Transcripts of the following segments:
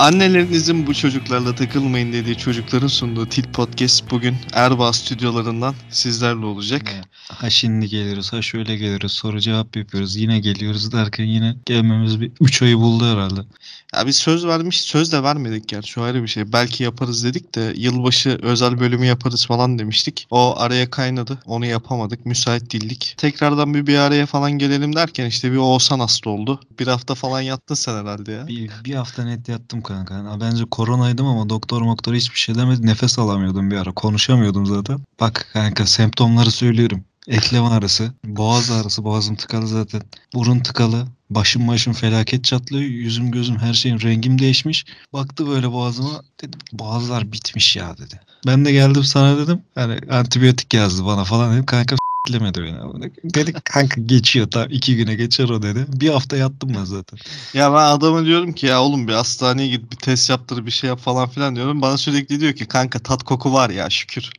Annelerinizin bu çocuklarla takılmayın dediği çocukların sunduğu Til Podcast bugün Erbaa stüdyolarından sizlerle olacak. Ha şimdi geliyoruz, ha şöyle geliyoruz, soru cevap yapıyoruz, yine geliyoruz derken yine gelmemiz bir 3 ayı buldu herhalde. Ya biz söz vermiş, söz de vermedik gerçi şu ayrı bir şey. Belki yaparız dedik de yılbaşı özel bölümü yaparız falan demiştik. O araya kaynadı. Onu yapamadık. Müsait değildik. Tekrardan bir bir araya falan gelelim derken işte bir Oğuzhan hasta oldu. Bir hafta falan yattın sen herhalde ya. Bir, bir hafta net yattım kanka. Ha, bence koronaydım ama doktor doktor hiçbir şey demedi. Nefes alamıyordum bir ara. Konuşamıyordum zaten. Bak kanka semptomları söylüyorum. Eklem ağrısı, boğaz ağrısı, boğazım tıkalı zaten. Burun tıkalı, başım başım felaket çatlıyor. Yüzüm gözüm her şeyin rengim değişmiş. Baktı böyle boğazıma dedim boğazlar bitmiş ya dedi. Ben de geldim sana dedim hani antibiyotik yazdı bana falan dedim. Kanka s**lemedi beni. Dedik kanka geçiyor tamam iki güne geçer o dedi. Bir hafta yattım ben zaten. Ya ben adama diyorum ki ya oğlum bir hastaneye git bir test yaptır bir şey yap falan filan diyorum. Bana sürekli diyor ki kanka tat koku var ya şükür.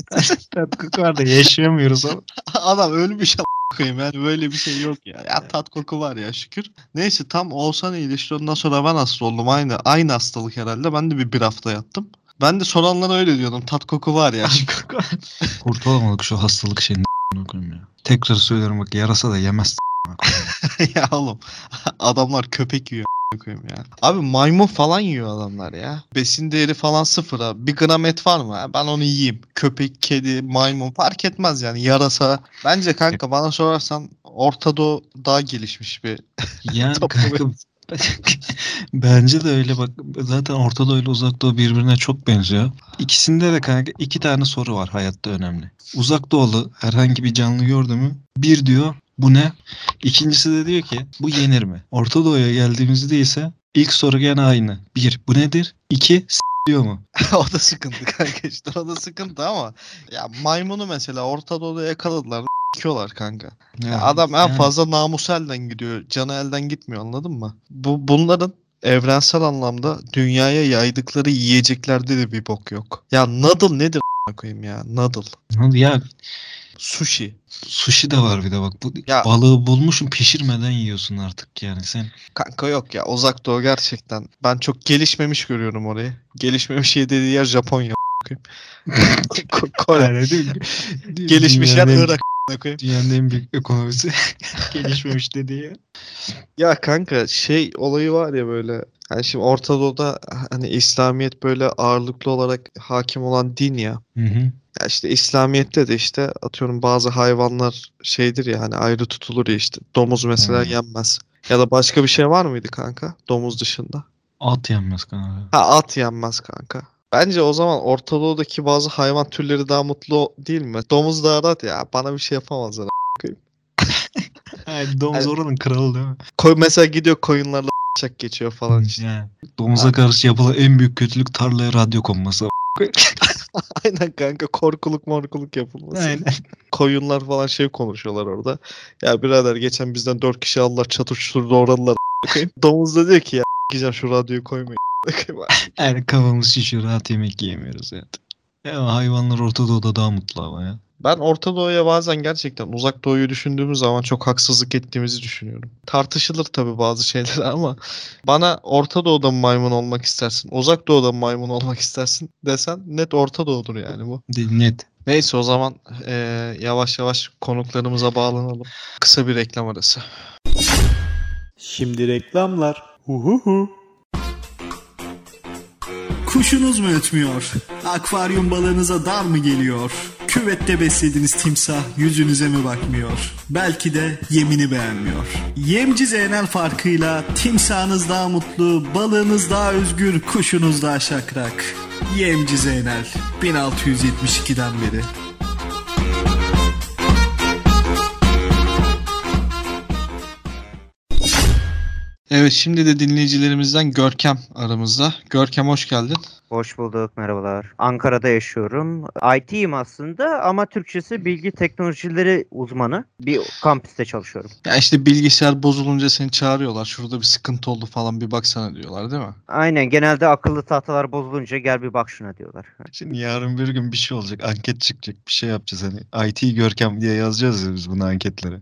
tat koku var da yaşayamıyoruz ama. Adam ölmüş koyayım yani böyle bir şey yok ya. Ya tat koku var ya şükür. Neyse tam Oğuzhan iyileşti ondan sonra ben hasta oldum aynı aynı hastalık herhalde. Ben de bir bir hafta yattım. Ben de soranlara öyle diyordum. Tat koku var ya. şükür. Kurtulamadık şu hastalık şeyini koyayım ya. Tekrar söylüyorum bak yarasa da yemez ya oğlum adamlar köpek yiyor koyayım ya. Abi maymun falan yiyor adamlar ya. Besin değeri falan sıfır abi. Bir gram et var mı? Ben onu yiyeyim. Köpek, kedi, maymun fark etmez yani. Yarasa. Bence kanka bana sorarsan Orta Doğu daha gelişmiş bir Yani kanka Bence de öyle bak zaten Orta Doğu ile Uzak Doğu birbirine çok benziyor. İkisinde de kanka iki tane soru var hayatta önemli. Uzak Doğulu herhangi bir canlı gördü mü? Bir diyor bu ne? İkincisi de diyor ki bu yenir mi? Orta Doğu'ya geldiğimizde ise ilk soru gene aynı. Bir bu nedir? İki diyor mu? o da sıkıntı kanka işte o da sıkıntı ama ya maymunu mesela Orta Doğu'da yakaladılar Sikiyorlar kanka. Ya adam en yani- fazla namus elden gidiyor. Canı elden gitmiyor anladın mı? Bu bunların evrensel anlamda dünyaya yaydıkları yiyeceklerde de bir bok yok. Ya noodle nedir koyayım ya? Noodle. Ya Sushi. sushi de var bir de bak. Bu Ya- balığı bulmuşsun pişirmeden yiyorsun artık yani sen. Kanka yok ya uzak doğu gerçekten. Ben çok gelişmemiş görüyorum orayı. Gelişmemiş yer dediği yer Japonya. Ko- Kore. Gelişmiş yer Irak. Dünyanın en büyük ekonomisi gelişmemiş dediği ya. Ya kanka şey olayı var ya böyle hani şimdi Orta Doğu'da hani İslamiyet böyle ağırlıklı olarak hakim olan din ya. Hı hı. Ya işte İslamiyet'te de işte atıyorum bazı hayvanlar şeydir ya hani ayrı tutulur ya işte domuz mesela Hmm. yenmez. Ya da başka bir şey var mıydı kanka domuz dışında? At yenmez kanka. Ha at yenmez kanka. Bence o zaman Orta Doğu'daki bazı hayvan türleri daha mutlu değil mi? Domuz da rahat ya bana bir şey yapamazlar. Yani domuz Yani- oranın kralı değil mi? Koy mesela gidiyor koyunlarla çak geçiyor falan işte. Yani. Domuza karşı yapılan en büyük kötülük tarlaya radyo konması. Aynen kanka korkuluk morkuluk yapılması. Aynen. Koyunlar falan şey konuşuyorlar orada. Ya birader geçen bizden dört kişi aldılar çatır çutur doğradılar. Domuz da diyor ki ya gideceğim şu radyoyu koymayın. Yani kafamız şişiyor rahat yemek yiyemiyoruz yani. Ya hayvanlar Orta Doğu'da daha mutlu ama ya. ben Orta Doğu'ya bazen gerçekten uzak doğuyu düşündüğümüz zaman çok haksızlık ettiğimizi düşünüyorum. Tartışılır tabii bazı şeyler ama bana Orta Doğu'da mı maymun olmak istersin, uzak doğuda mı maymun olmak istersin desen net Orta Doğu'dur yani bu. Net. Neyse o zaman eee, yavaş yavaş konuklarımıza bağlanalım. Kısa bir reklam arası. Şimdi reklamlar. Huhuhu. Kuşunuz mu ötmüyor? Akvaryum balığınıza dar mı geliyor? Küvette beslediğiniz timsah yüzünüze mi bakmıyor? Belki de yemini beğenmiyor. Yemci Zeynel farkıyla timsahınız daha mutlu, balığınız daha özgür, kuşunuz daha şakrak. Yemci Zeynel 1672'den beri. Evet şimdi de dinleyicilerimizden Görkem aramızda. Görkem hoş geldin. Hoş bulduk, merhabalar. Ankara'da yaşıyorum. IT'yim aslında ama Türkçesi bilgi teknolojileri uzmanı. Bir kampüste çalışıyorum. Ya işte bilgisayar bozulunca seni çağırıyorlar. Şurada bir sıkıntı oldu falan bir baksana diyorlar değil mi? Aynen, genelde akıllı tahtalar bozulunca gel bir bak şuna diyorlar. Şimdi yarın bir gün bir şey olacak. Anket çıkacak. Bir şey yapacağız hani. IT Görkem diye yazacağız ya biz bunu anketlere.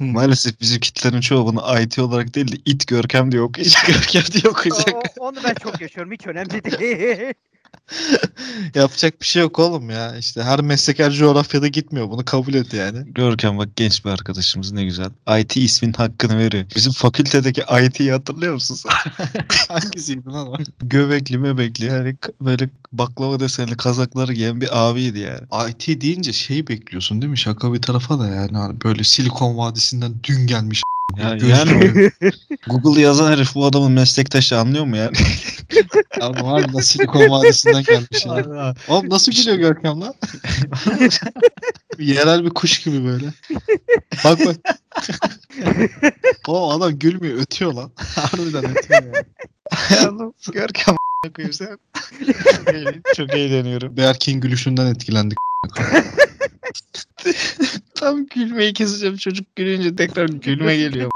Maalesef bizim kitlerin çoğu bunu IT olarak değil de it Görkem diye okuyacak. Görkem diye okuyacak. O- onu ben çok yaşıyorum. Hiç önemli değil. Yapacak bir şey yok oğlum ya. İşte her meslek her coğrafyada gitmiyor. Bunu kabul et yani. Görkem bak genç bir arkadaşımız ne güzel. IT ismin hakkını veriyor. Bizim fakültedeki IT'yi hatırlıyor musun sen? Hangisiydi lan o? Göbekli mebekli yani böyle baklava desenli kazakları giyen bir abiydi yani. IT deyince şeyi bekliyorsun değil mi? Şaka bir tarafa da yani. Hani böyle Silikon Vadisi'nden dün gelmiş. Ya, yani Google yazan herif bu adamın meslektaşı anlıyor mu yani? Abi harbiden Silikon Vadisi'nden gelmiş ya. Oğlum nasıl gülüyor Görkem lan? Yerel bir kuş gibi böyle. Bak bak. o adam gülmüyor ötüyor lan. Harbiden ötüyor ya. Oğlum, Görkem koyayım sen. Çok eğleniyorum. Berk'in gülüşünden etkilendik. Tam gülmeyi keseceğim. Çocuk gülünce tekrar gülme geliyor.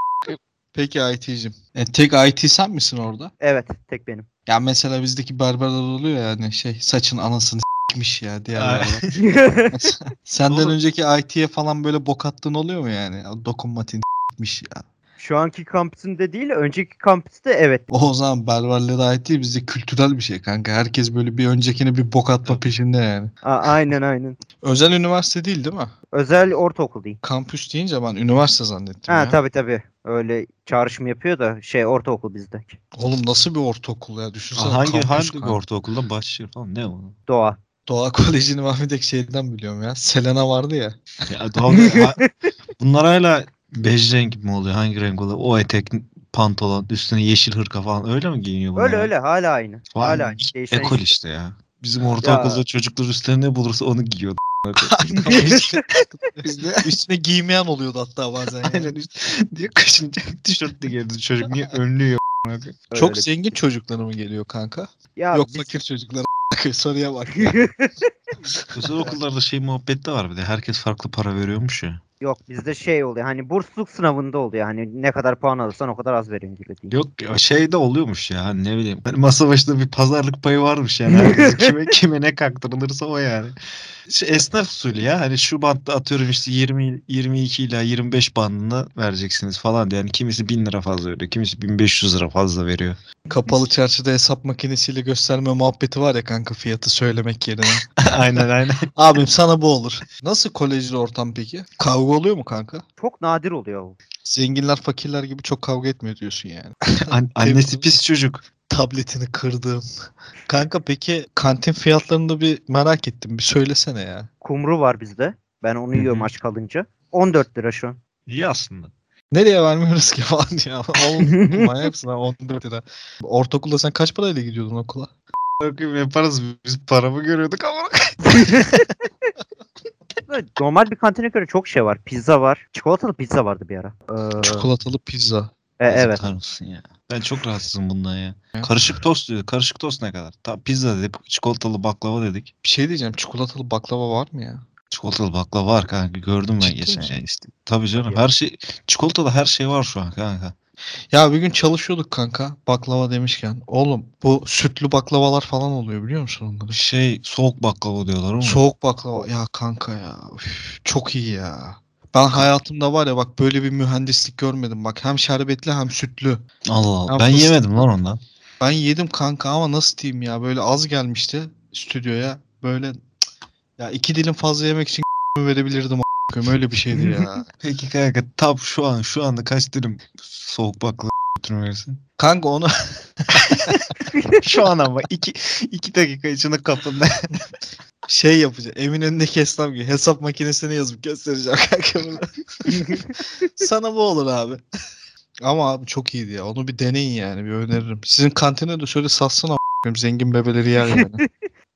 Peki IT'cim. E, tek IT sen misin orada? evet tek benim. Ya mesela bizdeki berberler oluyor ya hani şey saçın anasını s**miş ya diğer Ay. berber. Senden Oğlum. önceki IT'ye falan böyle bok attığın oluyor mu yani? Ya Dokunmatiğin s**miş ya. Şu anki kampüsünde değil, önceki kampüste evet. O zaman berberlere ait değil bizde kültürel bir şey kanka. Herkes böyle bir öncekine bir bok atma peşinde yani. A- aynen aynen. Özel üniversite değil değil mi? Özel ortaokul değil. Kampüs deyince ben üniversite zannettim Ha ya. tabii tabii. Öyle çağrışım yapıyor da şey ortaokul bizde. Oğlum nasıl bir ortaokul ya düşünsene. hangi kampüs hangi kanka. ortaokulda başlıyor falan ne o? Doğa. Doğa Koleji'ni ben bir tek şeyden biliyorum ya. Selena vardı ya. Ya ha- bunlar hala bej renk mi oluyor? Hangi renk oluyor? O etek, pantolon, üstüne yeşil hırka falan öyle mi giyiniyor bunlar? Öyle öyle hala aynı. Vay hala be, aynı. Değişen Ekol hiçbir- işte ya. Bizim ortaokulda çocuklar üstlerine ne bulursa onu giyiyordu. Bizde üstüne giymeyen oluyordu hatta bazen yani. Aynen. Diye kışın tişörtle geldi çocuk. Niye önlüyor? Çok Öyle. zengin çocuklara mı geliyor kanka? Ya Yok biz- fakir çocuklara. Soruya bak. Özel okullarda şey muhabbet de var bir de. Herkes farklı para veriyormuş ya. Yok bizde şey oluyor hani bursluluk sınavında oluyor hani ne kadar puan alırsan o kadar az veriyorsun gibi değil. Yok ya şey de oluyormuş ya hani ne bileyim. Hani masa başında bir pazarlık payı varmış yani. Herkes kime kime ne kaktırılırsa o yani. İşte esnaf usulü ya. Hani şu bantta atıyorum işte 20 22 ila 25 bandında vereceksiniz falan diye. Yani kimisi 1000 lira fazla veriyor. Kimisi 1500 lira fazla veriyor. Kapalı çarşıda hesap makinesiyle gösterme muhabbeti var ya kanka fiyatı söylemek yerine. aynen aynen. Abim sana bu olur. Nasıl kolejli ortam peki? Kavga oluyor mu kanka? Çok nadir oluyor o. Zenginler fakirler gibi çok kavga etmiyor diyorsun yani. An- annesi pis çocuk. Tabletini kırdım. Kanka peki kantin fiyatlarını da bir merak ettim. Bir söylesene ya. Kumru var bizde. Ben onu yiyorum aç kalınca. 14 lira şu an. İyi aslında. Nereye vermiyoruz ki falan ya. Oğlum manyaksın ha 14 lira. Ortaokulda sen kaç parayla gidiyordun okula? Bakayım yaparız. Biz paramı görüyorduk ama. Normal bir kantine göre çok şey var. Pizza var. Çikolatalı pizza vardı bir ara. Ee, Çikolatalı pizza. e, evet. Yazıklar olsun ya. Ben çok rahatsızım bundan ya. Karışık tost diyor. Karışık tost ne kadar? Ta pizza dedik. Çikolatalı baklava dedik. Bir şey diyeceğim. Çikolatalı baklava var mı ya? Çikolatalı baklava var kanka. Gördüm ben Ciddi geçen misin? ya işte. Tabii canım. Her şey çikolatada her şey var şu an kanka. Ya bir gün çalışıyorduk kanka baklava demişken. Oğlum bu sütlü baklavalar falan oluyor biliyor musun onları? Şey soğuk baklava diyorlar ama. Soğuk baklava. Ya kanka ya. üf, çok iyi ya. Ben hayatımda var ya bak böyle bir mühendislik görmedim. Bak hem şerbetli hem sütlü. Allah Allah. Ya Ben fıstık- yemedim lan ondan. Ben yedim kanka ama nasıl diyeyim ya böyle az gelmişti stüdyoya. Böyle cık, ya iki dilim fazla yemek için verebilirdim a**ım. öyle bir şeydi ya. Peki kanka tam şu an şu anda kaç dilim soğuk baklava götürmüyorsun? Kanka onu şu an ama iki, iki dakika içinde kapında. şey yapacağım. Evin önündeki esnaf gibi hesap makinesine yazıp göstereceğim kanka bunu. Sana bu olur abi. Ama abi çok iyiydi ya. Onu bir deneyin yani. Bir öneririm. Sizin kantine de şöyle satsana a**ım. Zengin bebeleri yer yani.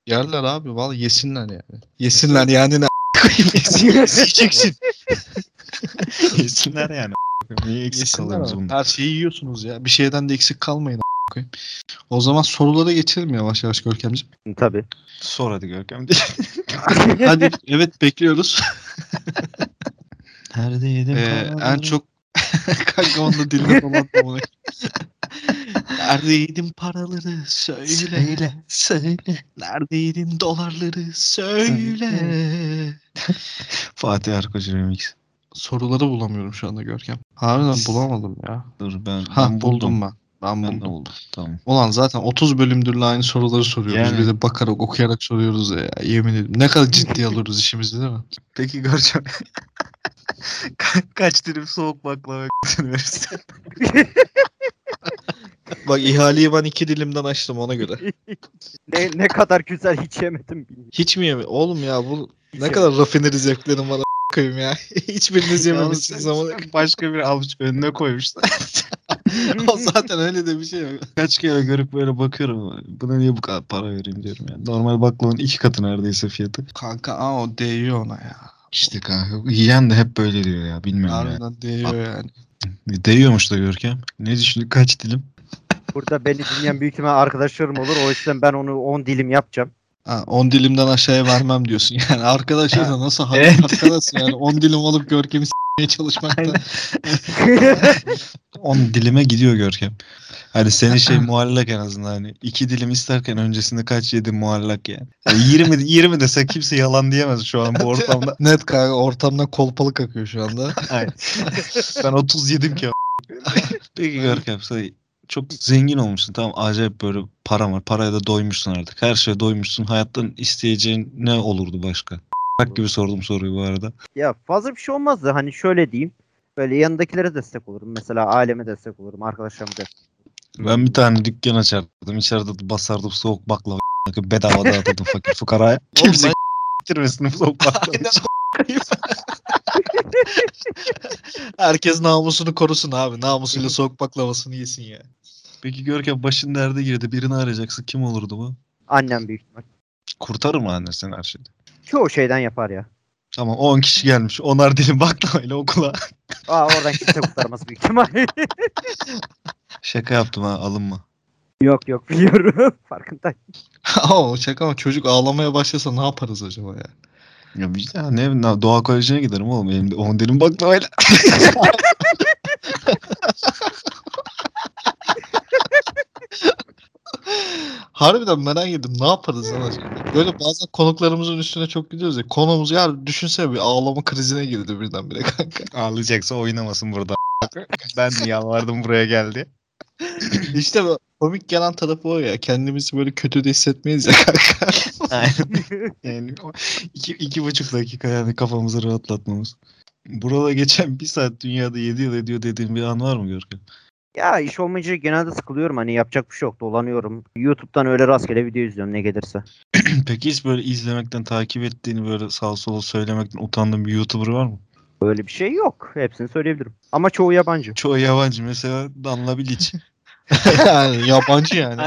Yerler abi. Vallahi yesinler yani. Yesinler yani ne a**ayım yesin. Yiyeceksin. Yesinler yani. Niye eksik kalıyoruz bunda? Her şeyi yiyorsunuz ya. Bir şeyden de eksik kalmayın. O zaman sorulara geçelim yavaş yavaş Görkemciğim. Tabii. Sor hadi Görkem. Hadi evet bekliyoruz. Nerede yedim? Ee, en çok kanka onu diline dolanma bunu. Nerede yedin paraları söyle. Söyle, söyle. Nerede yedin dolarları söyle. Fatih Arkoç Remix. soruları bulamıyorum şu anda Görkem. Harbiden bulamadım ya. Dur ben, Ha ben buldum ben. Ben Ben de buldum. buldum. Tamam. Ulan zaten 30 bölümdür aynı soruları soruyoruz. Yani. Bir de bakarak okuyarak soruyoruz ya. Yemin ederim. Ne kadar ciddi alıyoruz işimizi değil mi? Peki göreceğim. Ka- kaç dilim soğuk baklava verirsin? Bak ihaleyi ben iki dilimden açtım ona göre. ne, ne kadar güzel hiç yemedim bilmiyorum. Hiç mi yeme? Oğlum ya bu Hiç ne kadar rafineri zevklerim var a- koyayım ya. Hiçbiriniz yememişsiniz ama başka bir avuç önüne koymuşlar. o zaten öyle de bir şey yok. Kaç kere görüp böyle bakıyorum. Buna niye bu kadar para vereyim diyorum yani. Normal baklavanın iki katı neredeyse fiyatı. Kanka aa o değiyor ona ya. İşte kanka yiyen de hep böyle diyor ya bilmiyorum ya. Harbiden değiyor yani. Değiyormuş da Görkem. Ne düşündün kaç dilim? Burada beni dinleyen büyük ihtimal arkadaşlarım olur. O yüzden ben onu 10 dilim yapacağım. Ha, 10 dilimden aşağıya vermem diyorsun. Yani arkadaşlar da nasıl Evet. arkadaş yani 10 dilim alıp Görkem'i s**meye çalışmakta. Aynen. 10 dilime gidiyor Görkem. Hani senin şey muallak en azından hani iki dilim isterken öncesinde kaç yedin muallak yani. yani 20 20 dese kimse yalan diyemez şu an bu ortamda. Net kanka ortamdan kolpalık akıyor şu anda. Ben 30 yedim ki. Peki Görkem sen çok zengin olmuşsun tamam acayip böyle param var. Paraya da doymuşsun artık. Her şeye doymuşsun. Hayattan isteyeceğin ne olurdu başka? Bak gibi sordum soruyu bu arada. ya fazla bir şey olmazdı. Hani şöyle diyeyim. Böyle yanındakilere destek olurum. Mesela aileme destek olurum. Arkadaşlarıma destek Ben bir tane dükkan açardım. İçeride de basardım soğuk baklava. Bedava dağıtırdım fakir fukaraya. Kimse bitirmesin soğuk baklava. Herkes namusunu korusun abi. Namusuyla soğuk baklavasını yesin ya. Peki Görkem başın derde girdi. Birini arayacaksın. Kim olurdu bu? Annem büyük ihtimal. Kurtarır mı annen seni her şeyde? Çoğu şeyden yapar ya. Tamam 10 kişi gelmiş. Onar dilim baklavayla okula. Aa oradan kimse kurtarmaz büyük ihtimal. Şaka yaptım ha alınma. yok yok biliyorum. Farkındayım. Ama şaka ama çocuk ağlamaya başlasa ne yaparız acaba ya? Ya, bir, ya ne, ne doğa kolejine giderim oğlum. Elimde 10 dilim baklavayla. Harbiden merak ettim ne yaparız lan acaba? Böyle bazen konuklarımızın üstüne çok gidiyoruz ya. Konumuz ya düşünsene bir ağlama krizine girdi birdenbire kanka. Ağlayacaksa oynamasın burada. ben niye yalvardım buraya geldi. işte bu komik gelen tarafı o ya. Kendimizi böyle kötü de hissetmeyiz ya kanka. Aynen. Yani iki, iki buçuk dakika yani kafamızı rahatlatmamız. Burada geçen bir saat dünyada 7 yıl ediyor dediğin bir an var mı Görkem? ya iş olmayınca genelde sıkılıyorum. Hani yapacak bir şey yok. Dolanıyorum. YouTube'dan öyle rastgele video izliyorum ne gelirse. Peki hiç böyle izlemekten, takip ettiğini böyle sağ sola söylemekten utandığın bir YouTuber var mı? Öyle bir şey yok. Hepsini söyleyebilirim. Ama çoğu yabancı. Çoğu yabancı mesela Danla Bilic. yani yabancı yani.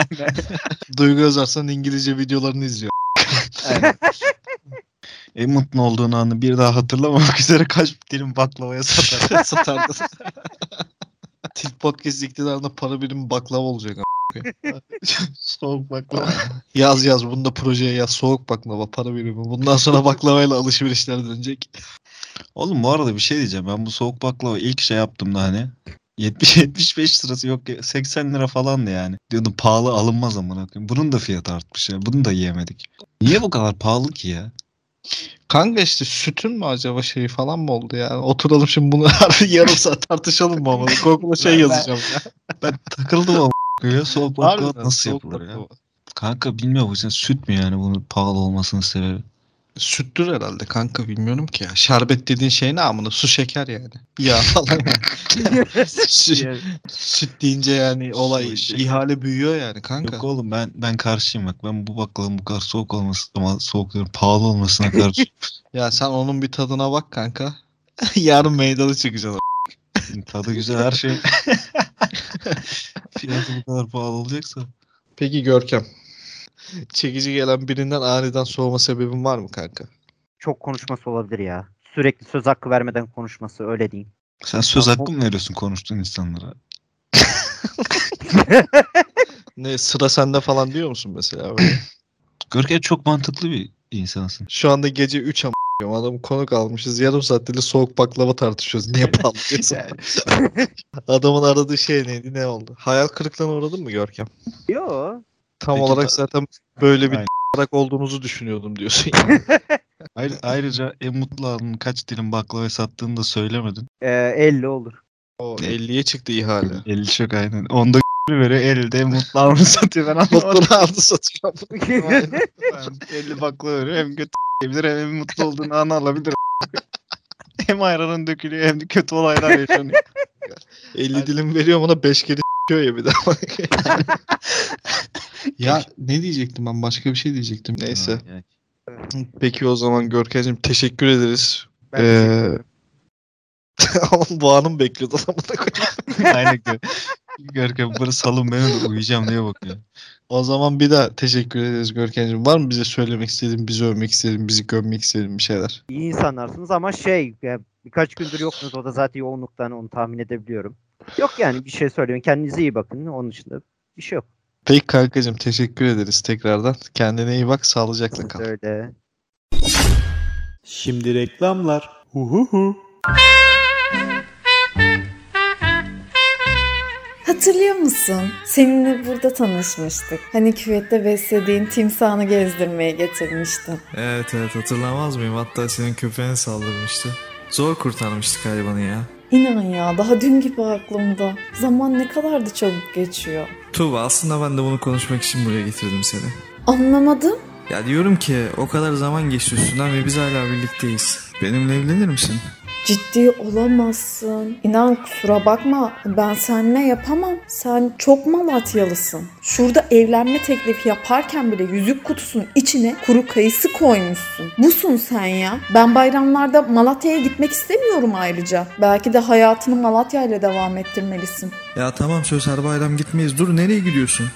Duygu Özarsan'ın İngilizce videolarını izliyor. en mutlu olduğun anı bir daha hatırlamamak üzere kaç dilim baklavaya satar. Satardı. Tilt Podcast iktidarında para birimi baklava olacak. Soğuk baklava. Yaz yaz bunu da projeye yaz. Soğuk baklava para birimi. Bundan sonra baklavayla alışverişler dönecek. Oğlum bu arada bir şey diyeceğim. Ben bu soğuk baklava ilk şey yaptım da hani 70 75 lirası yok ya, 80 lira falandı yani. Diyordum pahalı alınmaz amına koyayım. Bunun da fiyatı artmış ya. Bunu da yiyemedik. Niye bu kadar pahalı ki ya? Kanka işte sütün mü acaba şeyi falan mı oldu ya? Oturalım şimdi bunu yarım saat tartışalım mı ama? Google'a şey yazacağım ya. Ben takıldım ama ya. Soğuk baklava Harbiden nasıl soğuk yapılır ya? baklava. Kanka bilmiyorum bu yüzden süt mü yani bunun pahalı olmasının sebebi? Süttür herhalde kanka bilmiyorum ki ya. Şerbet dediğin şey ne amına? Su şeker yani. Ya falan. Sü- Süt deyince yani olay Su şeker. ihale büyüyor yani kanka. Yok oğlum ben ben karşıyım bak. Ben bu baklavanın bu kadar soğuk olması ama soğuk diyorum pahalı olmasına karşı. Ya sen onun bir tadına bak kanka. Yarın meydana çıkacaksın. Tadı güzel her şey. Fiyatı bu kadar pahalı olacaksa. Peki Görkem. Çekici gelen birinden aniden soğuma sebebin var mı kanka? Çok konuşması olabilir ya. Sürekli söz hakkı vermeden konuşması öyle diyeyim. Sen söz hakkı mı veriyorsun konuştuğun insanlara? Ne sıra sende falan diyor musun mesela? Böyle? Görkem çok mantıklı bir insansın. Şu anda gece 3 ama adam konuk almışız. Yarım saattir soğuk baklava tartışıyoruz. Niye pahalı diyorsun? Adamın aradığı şey neydi? Ne oldu? Hayal kırıklığına uğradın mı Görkem? Yo. Tam Peki olarak zaten böyle bir olarak olduğumuzu düşünüyordum diyorsun. Ayrı- ayrıca en mutlu anın kaç dilim baklava sattığını da söylemedin. Ee, 50 olur. o 50'ye çıktı ihale. 50 çok aynen. Onda veriyor elde mutlu anını satıyor ben anlamadım. Mutlu aldı satıyor. Aynen. Ben 50 baklava veriyor hem götü yiyebilir hem en mutlu olduğunu anı alabilir. hem ayranın dökülüyor hem de kötü olaylar yaşanıyor. 50 dilim veriyor ona 5 kere ya bir daha. ya ne diyecektim ben başka bir şey diyecektim. Neyse. Peki o zaman Görkem'cim teşekkür ederiz. Ben Ee. Ama bu anı mı bekliyordu adamı da koyayım. Aynen. Gör- Görkem bunu salın beni de uyuyacağım diye bakıyor. O zaman bir daha teşekkür ederiz Görkem'cim. Var mı bize söylemek istediğin, bizi övmek istediğin, bizi gömmek istediğin bir şeyler? İyi insanlarsınız ama şey ya birkaç gündür yoksunuz. O da zaten yoğunluktan onu tahmin edebiliyorum. Yok yani bir şey söyleyin. Kendinize iyi bakın. Onun dışında bir şey yok. Peki kankacığım teşekkür ederiz tekrardan. Kendine iyi bak, sağlıcakla kal. öyle. Şimdi reklamlar. Huhuhu. Hatırlıyor musun? Seninle burada tanışmıştık. Hani küvette beslediğin timsahını gezdirmeye getirmiştim. Evet evet hatırlamaz mıyım? Hatta senin köpeğine saldırmıştı. Zor kurtarmıştık hayvanı ya. İnan ya daha dün gibi aklımda. Zaman ne kadar da çabuk geçiyor. Tuğba aslında ben de bunu konuşmak için buraya getirdim seni. Anlamadım. Ya diyorum ki o kadar zaman geçti üstünden ve biz hala birlikteyiz. Benimle evlenir misin? Ciddi olamazsın. İnan kusura bakma ben seninle yapamam. Sen çok Malatyalısın. Şurada evlenme teklifi yaparken bile yüzük kutusunun içine kuru kayısı koymuşsun. Busun sen ya. Ben bayramlarda Malatya'ya gitmek istemiyorum ayrıca. Belki de hayatını Malatya ile devam ettirmelisin. Ya tamam söz her bayram gitmeyiz. Dur nereye gidiyorsun?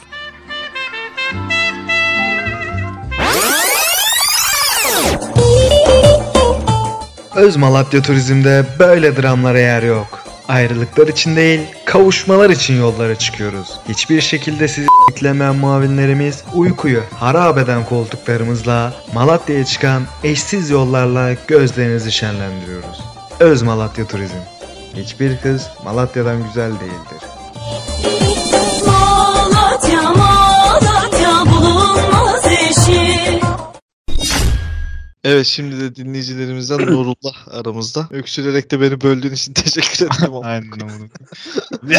Öz Malatya Turizm'de böyle dramlara yer yok. Ayrılıklar için değil, kavuşmalar için yollara çıkıyoruz. Hiçbir şekilde sizi beklemeyen muavinlerimiz uykuyu harap eden koltuklarımızla Malatya'ya çıkan eşsiz yollarla gözlerinizi şenlendiriyoruz. Öz Malatya Turizm. Hiçbir kız Malatya'dan güzel değildir. Malatya, Malatya bulunmaz Evet şimdi de dinleyicilerimizden Nurullah aramızda. Öksürerek de beni böldüğün için teşekkür ederim. Aynen onu.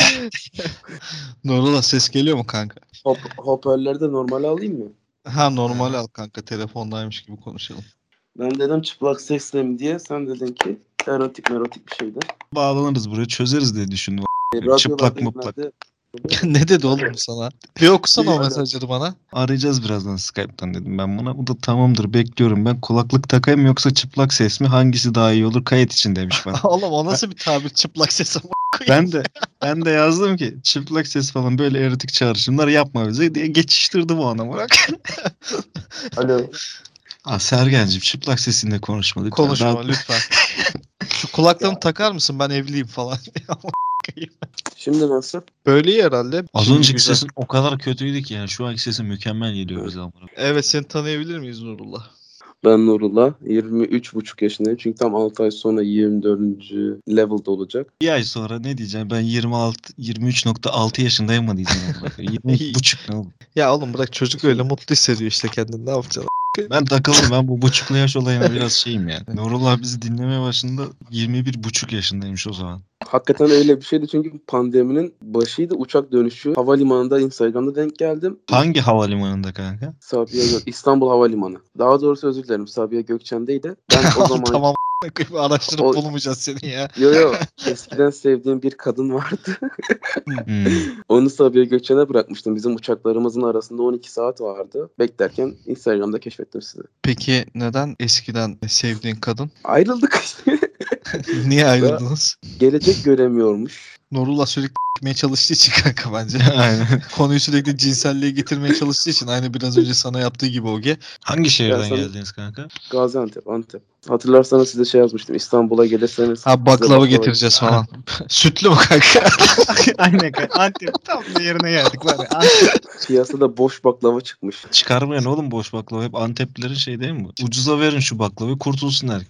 Nurullah ses geliyor mu kanka? Hop, hoparlörleri de normale alayım mı? Ha normal al kanka telefondaymış gibi konuşalım. Ben dedim çıplak sesle mi diye. Sen dedin ki erotik merotik bir şeydi. Bağlanırız buraya çözeriz diye düşündüm. E, Çıplak mıplak. ne dedi oğlum sana? Bir okusana o mesajları bana. Arayacağız birazdan Skype'tan dedim ben buna. Bu da tamamdır bekliyorum. Ben kulaklık takayım yoksa çıplak ses mi? Hangisi daha iyi olur? Kayıt için demiş bana. oğlum o nasıl bir tabir çıplak ses ama. ben de ben de yazdım ki çıplak ses falan böyle erotik çağrışımlar yapma bize diye geçiştirdi bu ana bırak. Alo. Aa, Sergen'cim çıplak sesinle konuşma lütfen. Konuşma Daha- lütfen. Şu kulaklığımı takar mısın? Ben evliyim falan. Şimdi nasıl? Böyle iyi herhalde. Az Şimdi önceki güzel. sesin o kadar kötüydü ki yani şu anki sesin mükemmel geliyor bize amına. Evet seni tanıyabilir miyiz Nurullah? Ben Nurullah. 23,5 yaşındayım. Çünkü tam 6 ay sonra 24. level'da olacak. Bir ay sonra ne diyeceğim ben 26 23.6 yaşındayım mı diyeceğim amına koyayım. 20 buçuk ne oğlum? Ya oğlum bırak çocuk öyle mutlu hissediyor işte kendini ne yapacaksın? Ben takıldım ben bu buçuklu yaş olayına biraz şeyim yani. Nurullah bizi dinlemeye başında 21 buçuk yaşındaymış o zaman. Hakikaten öyle bir şeydi çünkü pandeminin başıydı. Uçak dönüşü. Havalimanında Instagram'da denk geldim. Hangi havalimanında kanka? Sabiha Gök- İstanbul Havalimanı. Daha doğrusu özür dilerim. Sabiha Gökçen'deydi. Ben o zaman tamam araştırıp O- bulmayacağız seni ya. Yo yo eskiden sevdiğim bir kadın vardı. Hmm. Onu Sabiha Gökçen'e bırakmıştım. Bizim uçaklarımızın arasında 12 saat vardı. Beklerken Instagram'da keşfettim sizi. Peki neden eskiden sevdiğin kadın? Ayrıldık işte. Niye ayrıldınız? Gelecek göremiyormuş. Nurullah sürekli s**meye çalıştığı için kanka bence. Aynen. Konuyu sürekli cinselliğe getirmeye çalıştığı için aynı biraz önce sana yaptığı gibi Oge. Hangi şehirden sana- geldiniz kanka? Gaziantep, Antep. Hatırlarsanız size şey yazmıştım. İstanbul'a gelirseniz Ha baklava getireceğiz falan. Sütlü mü kanka? Aynen kanka. Antep tam da yerine geldik var ya. Piyasada boş baklava çıkmış. Çıkarmayın oğlum boş baklava. Hep Anteplilerin şey değil mi bu? Ucuza verin şu baklavayı kurtulsun herkes.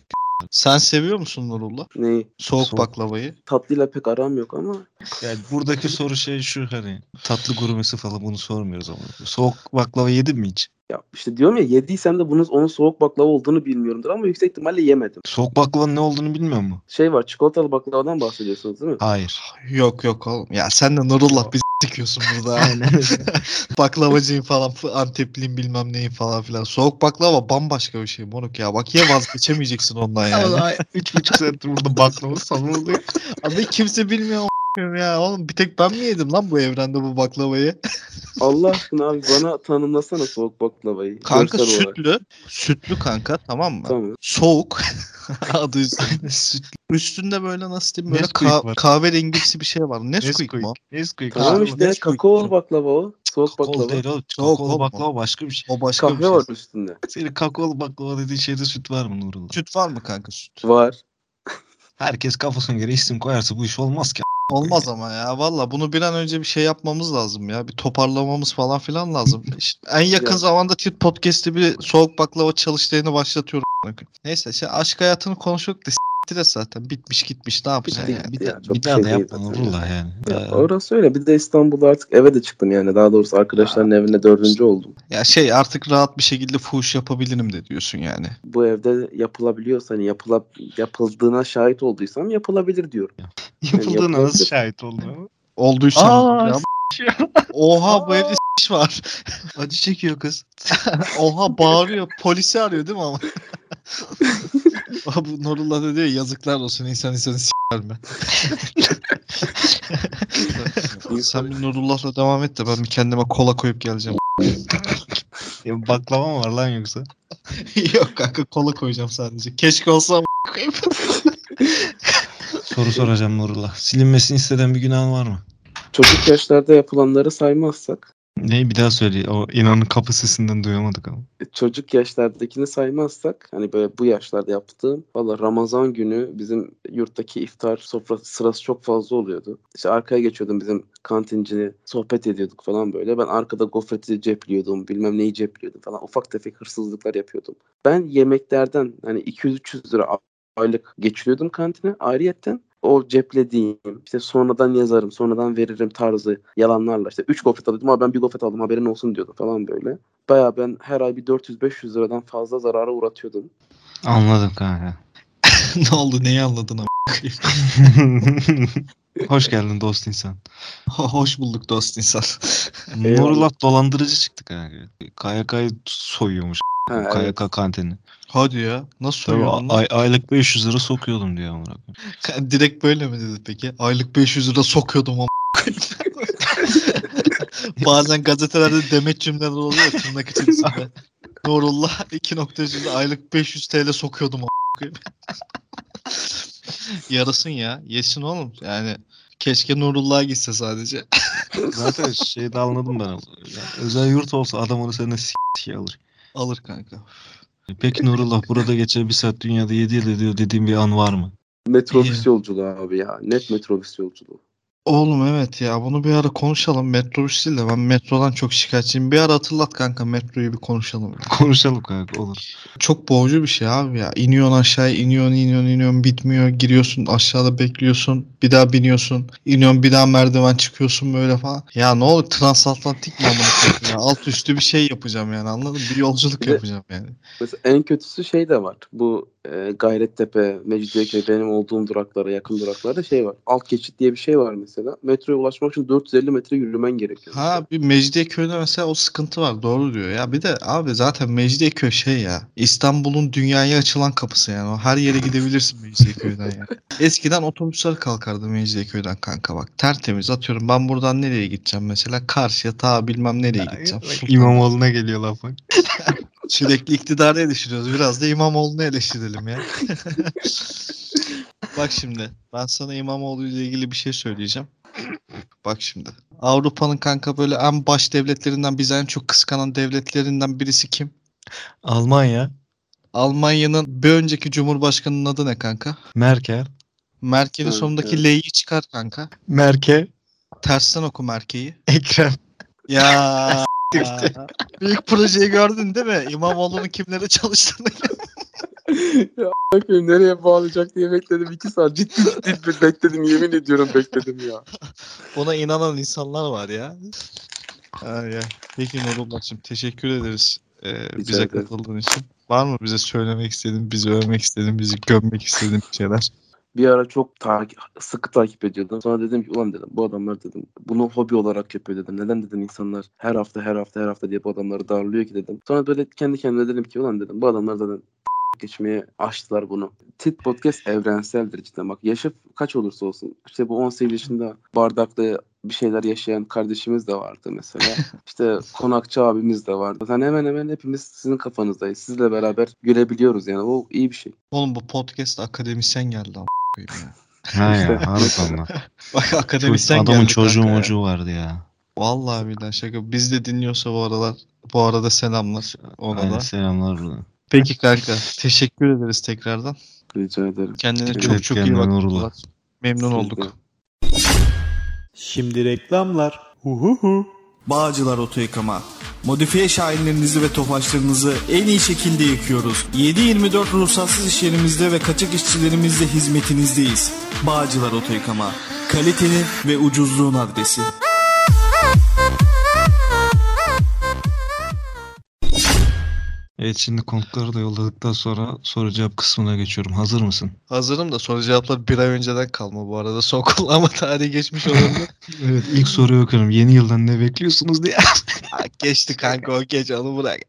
Sen seviyor musun Nurullah? Neyi? Soğuk, Soğuk. baklavayı. Tatlıyla pek aram yok ama Yani buradaki soru şey şu hani tatlı gurmesi falan bunu sormuyoruz ama. Soğuk baklava yedin mi hiç? Ya işte diyorum ya yediysem de bunun onun soğuk baklava olduğunu bilmiyorumdur ama yüksek ihtimalle yemedim. Soğuk baklavanın ne olduğunu bilmiyor mu? Şey var çikolatalı baklavadan bahsediyorsunuz değil mi? Hayır. Yok yok oğlum. Ya sen de Nurullah bizi sikiyorsun burada. Aynen Baklavacıyım falan, Antepliyim bilmem neyim falan filan. Soğuk baklava bambaşka bir şey moruk ya. Bak ya vazgeçemeyeceksin ondan yani. Üç buçuk saattir burada baklava savunuluyor. Abi kimse bilmiyor ya. Oğlum bir tek ben mi yedim lan bu evrende bu baklavayı? Allah aşkına abi bana tanımlasana soğuk baklavayı. Kanka görsel olarak. sütlü. Sütlü kanka tamam mı? Tamam. Soğuk. Adı üstünde. Sütlü. Üstünde böyle nasıl diyeyim böyle ka- var. kahverengimsi bir şey var. Nesquik mi o? Nesquik. Tamam işte Nesquik. kakaolu baklava o. Soğuk Kakaolu baklava. değil oğlum. Kakaolu baklava başka bir şey. O başka bir Kahve şey. var üstünde. Senin kakaolu baklava dediğin şeyde süt var mı Nurullah? Süt var mı kanka süt? Var. Herkes kafasına göre isim koyarsa bu iş olmaz ki. Olmaz ama ya valla bunu bir an önce bir şey yapmamız lazım ya. Bir toparlamamız falan filan lazım. İşte en yakın Ya. zamanda Tit Podcast'te bir soğuk baklava çalıştayını başlatıyorum. Neyse şey aşk hayatını konuştuk da s**tire zaten. Bitmiş gitmiş ne yapacaksın Bitti yani. Bir, ya, bir daha şey da yapma Nurullah yani. Ya, Ee, orası öyle. Bir de İstanbul'da artık eve de çıktım yani. Daha doğrusu arkadaşların evine dördüncü oldum. Ya şey artık rahat bir şekilde fuhuş yapabilirim de diyorsun yani. Bu evde yapılabiliyorsa hani yapıla, yapıldığına şahit olduysam yapılabilir diyorum. Yapıldığına nasıl yapılabilir. şahit oldu? Olduysa Aa, ya. Oha bu evde s**ş var. Acı çekiyor kız. Oha bağırıyor. Polisi arıyor değil mi ama? bu Nurullah da diyor ya, yazıklar olsun insan insanı s**ler mi? Sen bir Nurullah'la devam et de ben bir kendime kola koyup geleceğim. Ya baklava mı var lan yoksa? Yok kanka kola koyacağım sadece. Keşke olsa ama koyayım. Soru soracağım Nurullah. Silinmesini istediğin bir günahın var mı? Çocuk yaşlarda yapılanları saymazsak Ne bir daha söyle. O inanın kapı sesinden duyamadık ama. e, çocuk yaşlardakini saymazsak hani böyle bu yaşlarda yaptığım valla Ramazan günü bizim yurttaki iftar sofra sırası çok fazla oluyordu. İşte arkaya geçiyordum bizim kantincini sohbet ediyorduk falan böyle. Ben arkada gofreti cepliyordum bilmem neyi cepliyordum falan ufak tefek hırsızlıklar yapıyordum. Ben yemeklerden hani 200-300 lira aylık geçiriyordum kantine ayrıyetten o ceplediğim işte sonradan yazarım sonradan veririm tarzı yalanlarla işte 3 gofret alıyordum ama ben bir gofret aldım haberin olsun diyordum falan böyle. Baya ben her ay bir 400-500 liradan fazla zarara uğratıyordum. Anladım kanka. ne oldu neyi anladın ama? Hoş geldin dost insan. Hoş bulduk dost insan. Nurullah dolandırıcı çıktı kanka. KYK'yı soyuyormuş. Ha, evet. KYK kantini. Hadi ya. Nasıl Tabii lan? ay, aylık 500 lira sokuyordum diyor amına. Direkt böyle mi dedi peki? Aylık 500 lira sokuyordum ama. Bazen gazetelerde demet cümleler oluyor tırnak içerisinde. Nurullah 2 nokta yüzünde aylık 500 TL sokuyordum ama. Yarasın ya. Yesin oğlum. Yani keşke Nurullah'a gitse sadece. Zaten şeyi de anladım ben. Yani özel yurt olsa adam onu senden s- şey alır. Alır kanka. Peki Nurullah burada geçen bir saat dünyada 7 yıl ediyor dediğin bir an var mı? Metrobüs yolculuğu abi ya. Net metrobüs yolculuğu. Oğlum evet ya bunu bir ara konuşalım. Metrobüs değil de ben metrodan çok şikayetçiyim. Bir ara hatırlat kanka metroyu bir konuşalım. Konuşalım kanka olur. Çok boğucu bir şey abi ya. İniyorsun aşağıya, iniyorsun, iniyorsun, iniyorsun, bitmiyor. Giriyorsun, aşağıda bekliyorsun. Bir daha biniyorsun. iniyorsun, bir daha merdiven çıkıyorsun böyle falan. Ya ne olur transatlantik mi amına ya? Alt üstü bir şey yapacağım yani anladın mı? Bir yolculuk yapacağım yani. Mesela en kötüsü şey de var. Bu e, Gayrettepe, Mecidiyeköy benim olduğum duraklara yakın duraklarda şey var. Alt geçit diye bir şey var mesela. Metroya ulaşmak için 450 metre yürümen gerekiyor. Ha bir Mecidiyeköy'de mesela o sıkıntı var doğru diyor. Ya bir de abi zaten Mecidiyeköy şey ya İstanbul'un dünyaya açılan kapısı yani. O her yere gidebilirsin Mecidiyeköy'den ya. Eskiden otobüsler kalkardı Mecidiyeköy'den kanka bak. Tertemiz atıyorum ben buradan nereye gideceğim mesela karşıya ta bilmem nereye gideceğim. İmamoğlu'na geliyor laf bak. Sürekli iktidarı eleştiriyoruz. Biraz da İmamoğlu'nu eleştirelim ya. Bak şimdi ben sana İmamoğlu ile ilgili bir şey söyleyeceğim. Bak şimdi. Avrupa'nın kanka böyle en baş devletlerinden bizi en çok kıskanan devletlerinden birisi kim? Almanya, Almanya'nın bir önceki cumhurbaşkanının adı ne kanka? Merkel, Merkel'in Evet, sonundaki evet. L'yi çıkar kanka. Merkel, Tersten oku Merke'yi. Ekrem. Ya büyük projeyi gördün değil mi? İmamoğlu'nun kimlere çalıştığını. Bakayım nereye bağlayacak diye bekledim. iki saat ciddi ciddi bekledim. Yemin ediyorum bekledim ya. Ona inanan insanlar var ya. Ay. Peki Nurullah teşekkür ederiz e, bize ederim. katıldığın için. Var mı bize söylemek istediğin, bizi övmek istediğin, bizi gömmek istediğin bir şeyler? Bir ara çok takip, sıkı takip ediyordum. Sonra dedim ki ulan dedim bu adamlar dedim bunu hobi olarak yapıyor dedim. Neden dedim insanlar her hafta her hafta her hafta diye bu adamları darlıyor ki dedim. Sonra böyle kendi kendime dedim ki ulan dedim bu adamlar zaten geçmeye açtılar bunu. Tit Podcast evrenseldir cidden. Bak yaşı kaç olursa olsun. İşte bu 18 yaşında bardakta bir şeyler yaşayan kardeşimiz de vardı mesela. İşte konakçı abimiz de vardı. Yani hemen hemen hepimiz sizin kafanızdayız. Sizle beraber gülebiliyoruz yani. O iyi bir şey. Oğlum bu podcast akademisyen geldi ama. Ha ya harbiden lan. Bak akademisyen Adamın geldi çocuğu kanka ya. mocuğu vardı ya. Vallahi billahi şaka. Biz de dinliyorsa bu aralar. Bu arada selamlar ona Aynen, da. selamlar buradan. Peki kanka. Teşekkür ederiz tekrardan. Rica ederim. Kendine çok çok iyi bak. Memnun Siz Şimdi reklamlar. Huhuhu. Bağcılar Oto Yıkama. Modifiye şahinlerinizi ve tofaşlarınızı en iyi şekilde yıkıyoruz. 7-24 ruhsatsız iş yerimizde ve kaçak işçilerimizle hizmetinizdeyiz. Bağcılar Oto Yıkama. Kalitenin ve ucuzluğun adresi. Evet şimdi konukları da yolladıktan sonra soru cevap kısmına geçiyorum. Hazır mısın? Hazırım da soru cevaplar bir ay önceden kalma bu arada. Son kullanma tarihi geçmiş olabilir. Evet ilk soruyu okuyorum. Yeni yıldan ne bekliyorsunuz diye. Ha, Geçti kanka o geç onu bırak.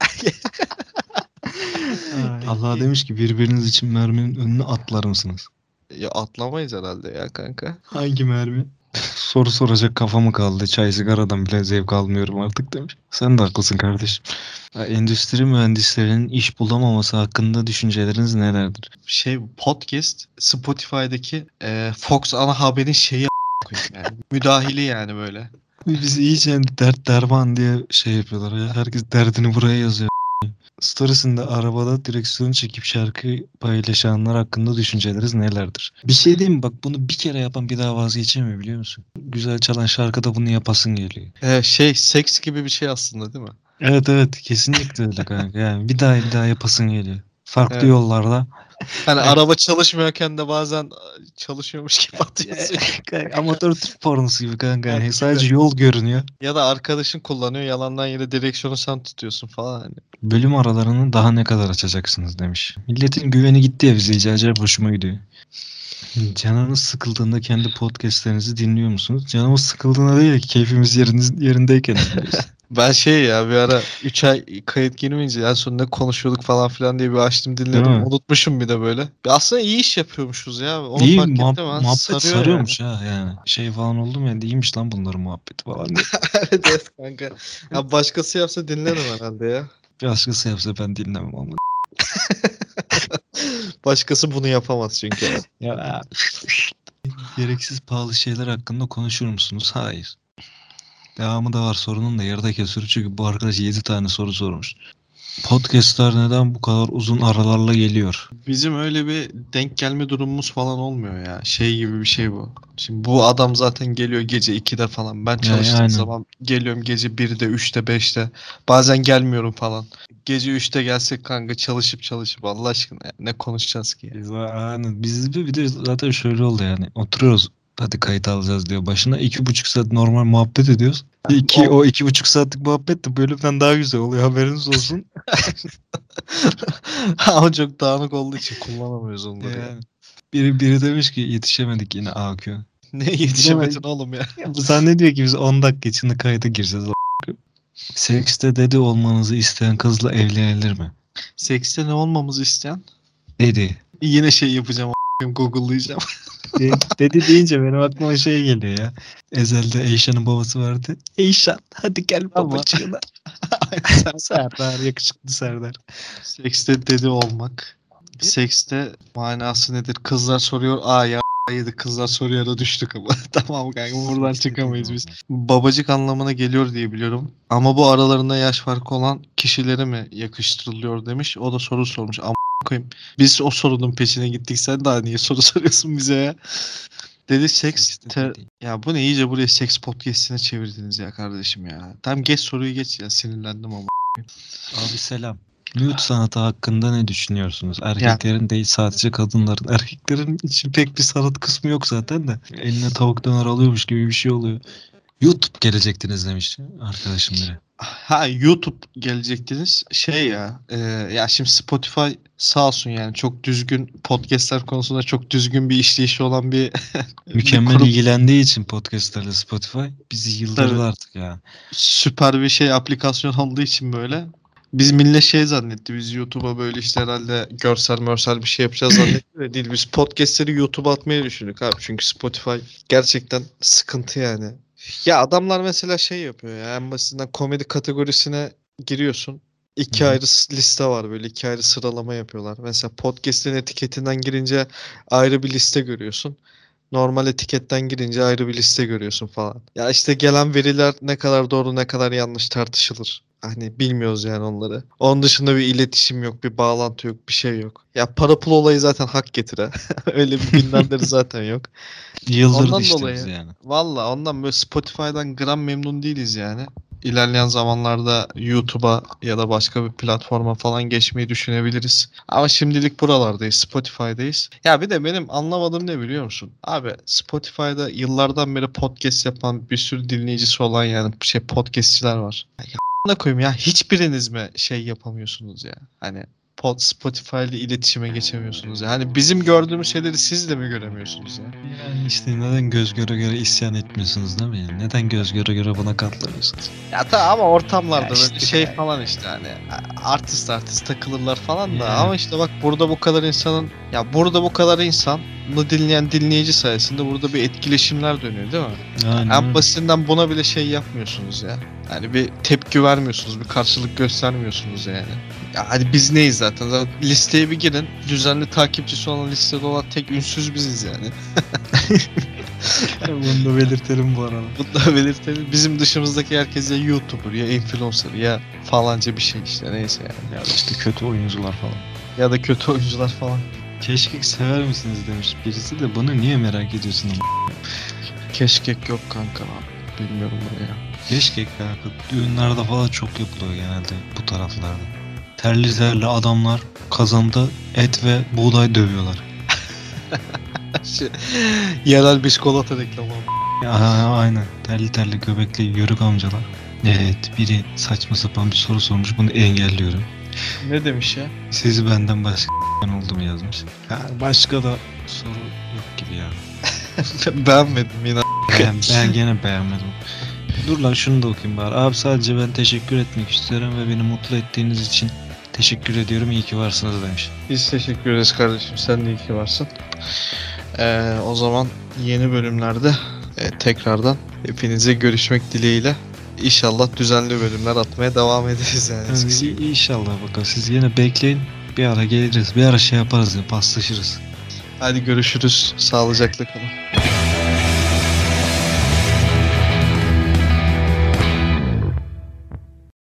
Allah demiş ki birbiriniz için merminin önüne atlar mısınız? Ya atlamayız herhalde ya kanka. Hangi mermi? Soru soracak kafamı kaldı. Çay sigaradan bile zevk almıyorum artık demiş. Sen de haklısın kardeşim. Ya, endüstri mühendislerinin iş bulamaması hakkında düşünceleriniz nelerdir? Şey podcast Spotify'daki e, Fox ana haberin şeyi yani. Müdahili yani böyle. Biz iyice dert derman diye şey yapıyorlar ya. Herkes derdini buraya yazıyor. Storiesinde arabada direksiyonu çekip şarkı paylaşanlar hakkında düşünceleriniz nelerdir? Bir şey diyeyim mi? Bak bunu bir kere yapan bir daha vazgeçemiyor biliyor musun? Güzel çalan şarkıda bunu yapasın geliyor. E, şey seks gibi bir şey aslında değil mi? Evet evet kesinlikle öyle kanka. Yani bir daha bir daha yapasın geliyor. Farklı Evet. yollarda. Hani araba çalışmıyorken de bazen çalışıyormuş gibi atıyorsun. Amatör Türk pornosu gibi kanka. Yani sadece yol görünüyor. ya da arkadaşın kullanıyor yalandan yere direksiyonu sen tutuyorsun falan hani. Bölüm aralarını daha ne kadar açacaksınız demiş. Milletin güveni gitti ya bize iyice acayip hoşuma gidiyor. Canınız sıkıldığında kendi podcastlerinizi dinliyor musunuz? Canımız sıkıldığında değil ki keyfimiz yeriniz, yerindeyken dinliyoruz. Ben şey ya bir ara 3 ay kayıt girmeyince en son ne konuşuyorduk falan filan diye bir açtım dinledim. Unutmuşum bir de böyle. Ya Aslında iyi iş yapıyormuşuz ya. Onu İyi fark muhab- ettim ha. muhabbet Sarıyor sarıyormuş ha yani. Şey falan oldu mu yani iyiymiş lan bunların muhabbeti falan. diye. Yani. evet evet kanka. Ya başkası yapsa dinlerim herhalde ya. Başkası yapsa ben dinlemem ama. Başkası bunu yapamaz çünkü. Ya. Gereksiz pahalı şeyler hakkında konuşur musunuz? Hayır. Devamı da var sorunun da yarıda kesiyor çünkü bu arkadaş 7 tane soru sormuş. Podcastlar neden bu kadar uzun aralarla geliyor? Bizim öyle bir denk gelme durumumuz falan olmuyor ya. Şey gibi bir şey bu. Şimdi bu adam zaten geliyor gece 2'de falan. Ben çalıştığım aynen. zaman geliyorum gece 1'de, 3'te, 5'te. Bazen gelmiyorum falan. Gece 3'te gelsek kanka çalışıp çalışıp Allah aşkına ya. Ne konuşacağız ki ya? Biz, aynen. Biz bir bir de zaten şöyle oldu yani. Oturuyoruz. Hadi kayıt alacağız diyor. Başına iki buçuk saat normal muhabbet ediyoruz. İki, o iki buçuk saatlik muhabbet de bölümden daha güzel oluyor. Haberiniz olsun. Ama çok dağınık olduğu için kullanamıyoruz onları. ya. Yani. Biri, biri demiş ki yetişemedik yine AQ. Ne yetişemedin oğlum ya? Bu zannediyor ki biz 10 dakika içinde kayda gireceğiz. Sekste dede olmanızı isteyen kızla evlenilir mi? Sekste ne olmamızı isteyen? Dedi. Yine şey yapacağım Google'layacağım. De- dedi deyince benim aklıma şey geliyor ya. Ezel'de Eyşan'ın babası vardı. Eyşan hadi gel babacığına. Serdar yakışıklı Serdar. Sekste dede olmak. Sekste manası nedir? Kızlar soruyor. Aa ya yedi kızlar soruyor da düştük ama. tamam kanka buradan çıkamayız biz. Babacık anlamına geliyor diye biliyorum. Ama bu aralarında yaş farkı olan kişilere mi yakıştırılıyor demiş. O da soru sormuş. Ama koyayım. Biz o sorunun peşine gittik. Sen daha niye soru soruyorsun bize ya? Dedi seks ter- ya bu ne iyice buraya seks podcast'ine çevirdiniz ya kardeşim ya. Tam geç soruyu geç ya sinirlendim ama. Abi selam. Nude sanatı hakkında ne düşünüyorsunuz? Erkeklerin değil sadece kadınların. Erkeklerin için pek bir sanat kısmı yok zaten de. Eline tavuk döner alıyormuş gibi bir şey oluyor. YouTube gelecektiniz demiş arkadaşım biri. Ha YouTube gelecektiniz. Şey ya. e, ya şimdi Spotify sağ olsun yani çok düzgün podcastler konusunda çok düzgün bir işleyişi olan bir bir Mükemmel kurum. ilgilendiği için podcastlerle Spotify bizi yıldırdı Tabii. artık ya. süper bir şey aplikasyon olduğu için böyle. Biz millet şey zannetti. Biz YouTube'a böyle işte herhalde görsel mörsel bir şey yapacağız zannetti de değil. Biz podcastleri YouTube'a atmayı düşündük abi. Çünkü Spotify gerçekten sıkıntı yani. Ya adamlar mesela şey yapıyor ya. En basitinden komedi kategorisine giriyorsun. İki Hı ayrı liste var böyle iki ayrı sıralama yapıyorlar. Mesela podcast'in etiketinden girince ayrı bir liste görüyorsun. Normal etiketten girince ayrı bir liste görüyorsun falan. Ya işte gelen veriler ne kadar doğru ne kadar yanlış tartışılır. Hani bilmiyoruz yani onları. Onun dışında bir iletişim yok, bir bağlantı yok, bir şey yok. Ya para pul olayı zaten hak getire. Öyle bir gündemleri zaten yok. Yıldırdı Ondan işte dolayı. bizi yani. Valla ondan böyle Spotify'dan gram memnun değiliz yani. İlerleyen zamanlarda YouTube'a ya da başka bir platforma falan geçmeyi düşünebiliriz. Ama şimdilik buralardayız, Spotify'dayız. Ya bir de benim anlamadığım ne biliyor musun? Abi Spotify'da yıllardan beri podcast yapan bir sürü dinleyicisi olan yani şey podcastçiler var. Ya koyayım ya hiçbiriniz mi şey yapamıyorsunuz ya? Hani Spotify ile iletişime geçemiyorsunuz ya. Hani bizim gördüğümüz şeyleri siz de mi göremiyorsunuz ya? Yani işte neden göz göre göre isyan etmiyorsunuz değil mi? Yani neden göz göre göre buna katlanıyorsunuz? Ya tamam ama ortamlarda Ya böyle işte şey ya. falan işte hani artist artist takılırlar falan da Yani. ama işte bak burada bu kadar insanın ya burada bu kadar insanı dinleyen dinleyici sayesinde burada bir etkileşimler dönüyor değil mi? Aynen. En basitinden buna bile şey yapmıyorsunuz ya. Yani bir tepki vermiyorsunuz, bir karşılık göstermiyorsunuz yani. Ya hadi biz neyiz zaten? zaten listeye bir girin. Düzenli takipçisi olan listede olan tek ünsüz biziz yani. Bunu da belirtelim bu arada. Bunu da belirtelim. Bizim dışımızdaki herkes ya YouTuber ya influencer ya falanca bir şey işte neyse yani. Ya işte kötü oyuncular falan. Ya da kötü oyuncular falan. Keşke sever misiniz demiş birisi de bunu niye merak ediyorsun ama? Keşkek yok kanka abi. Bilmiyorum bunu ya. Keşke kanka. Düğünlerde falan çok yapılıyor genelde bu taraflarda. Terli terli adamlar kazanda et ve buğday dövüyorlar. Yerel biskolata reklamı. abi. Ya, aynen. Terli terli göbekli yörük amcalar. Evet biri saçma sapan bir soru sormuş bunu engelliyorum. Ne demiş ya? Sizi benden başka oldu mu yazmış. Yani başka da soru yok gibi ya. Beğenmedim yine. Ben, ben gene beğenmedim. Dur lan şunu da okuyayım bari. Abi sadece ben teşekkür etmek istiyorum ve beni mutlu ettiğiniz için teşekkür ediyorum. İyi ki varsınız demiş. Biz teşekkür ederiz kardeşim. Sen de iyi ki varsın. Ee, o zaman yeni bölümlerde e, tekrardan hepinize görüşmek dileğiyle. İnşallah düzenli bölümler atmaya devam ederiz yani. eskisi. Yani inşallah bakalım. Siz yine bekleyin. Bir ara geliriz. Bir ara şey yaparız ya paslaşırız. Hadi görüşürüz. Sağlıcakla kalın.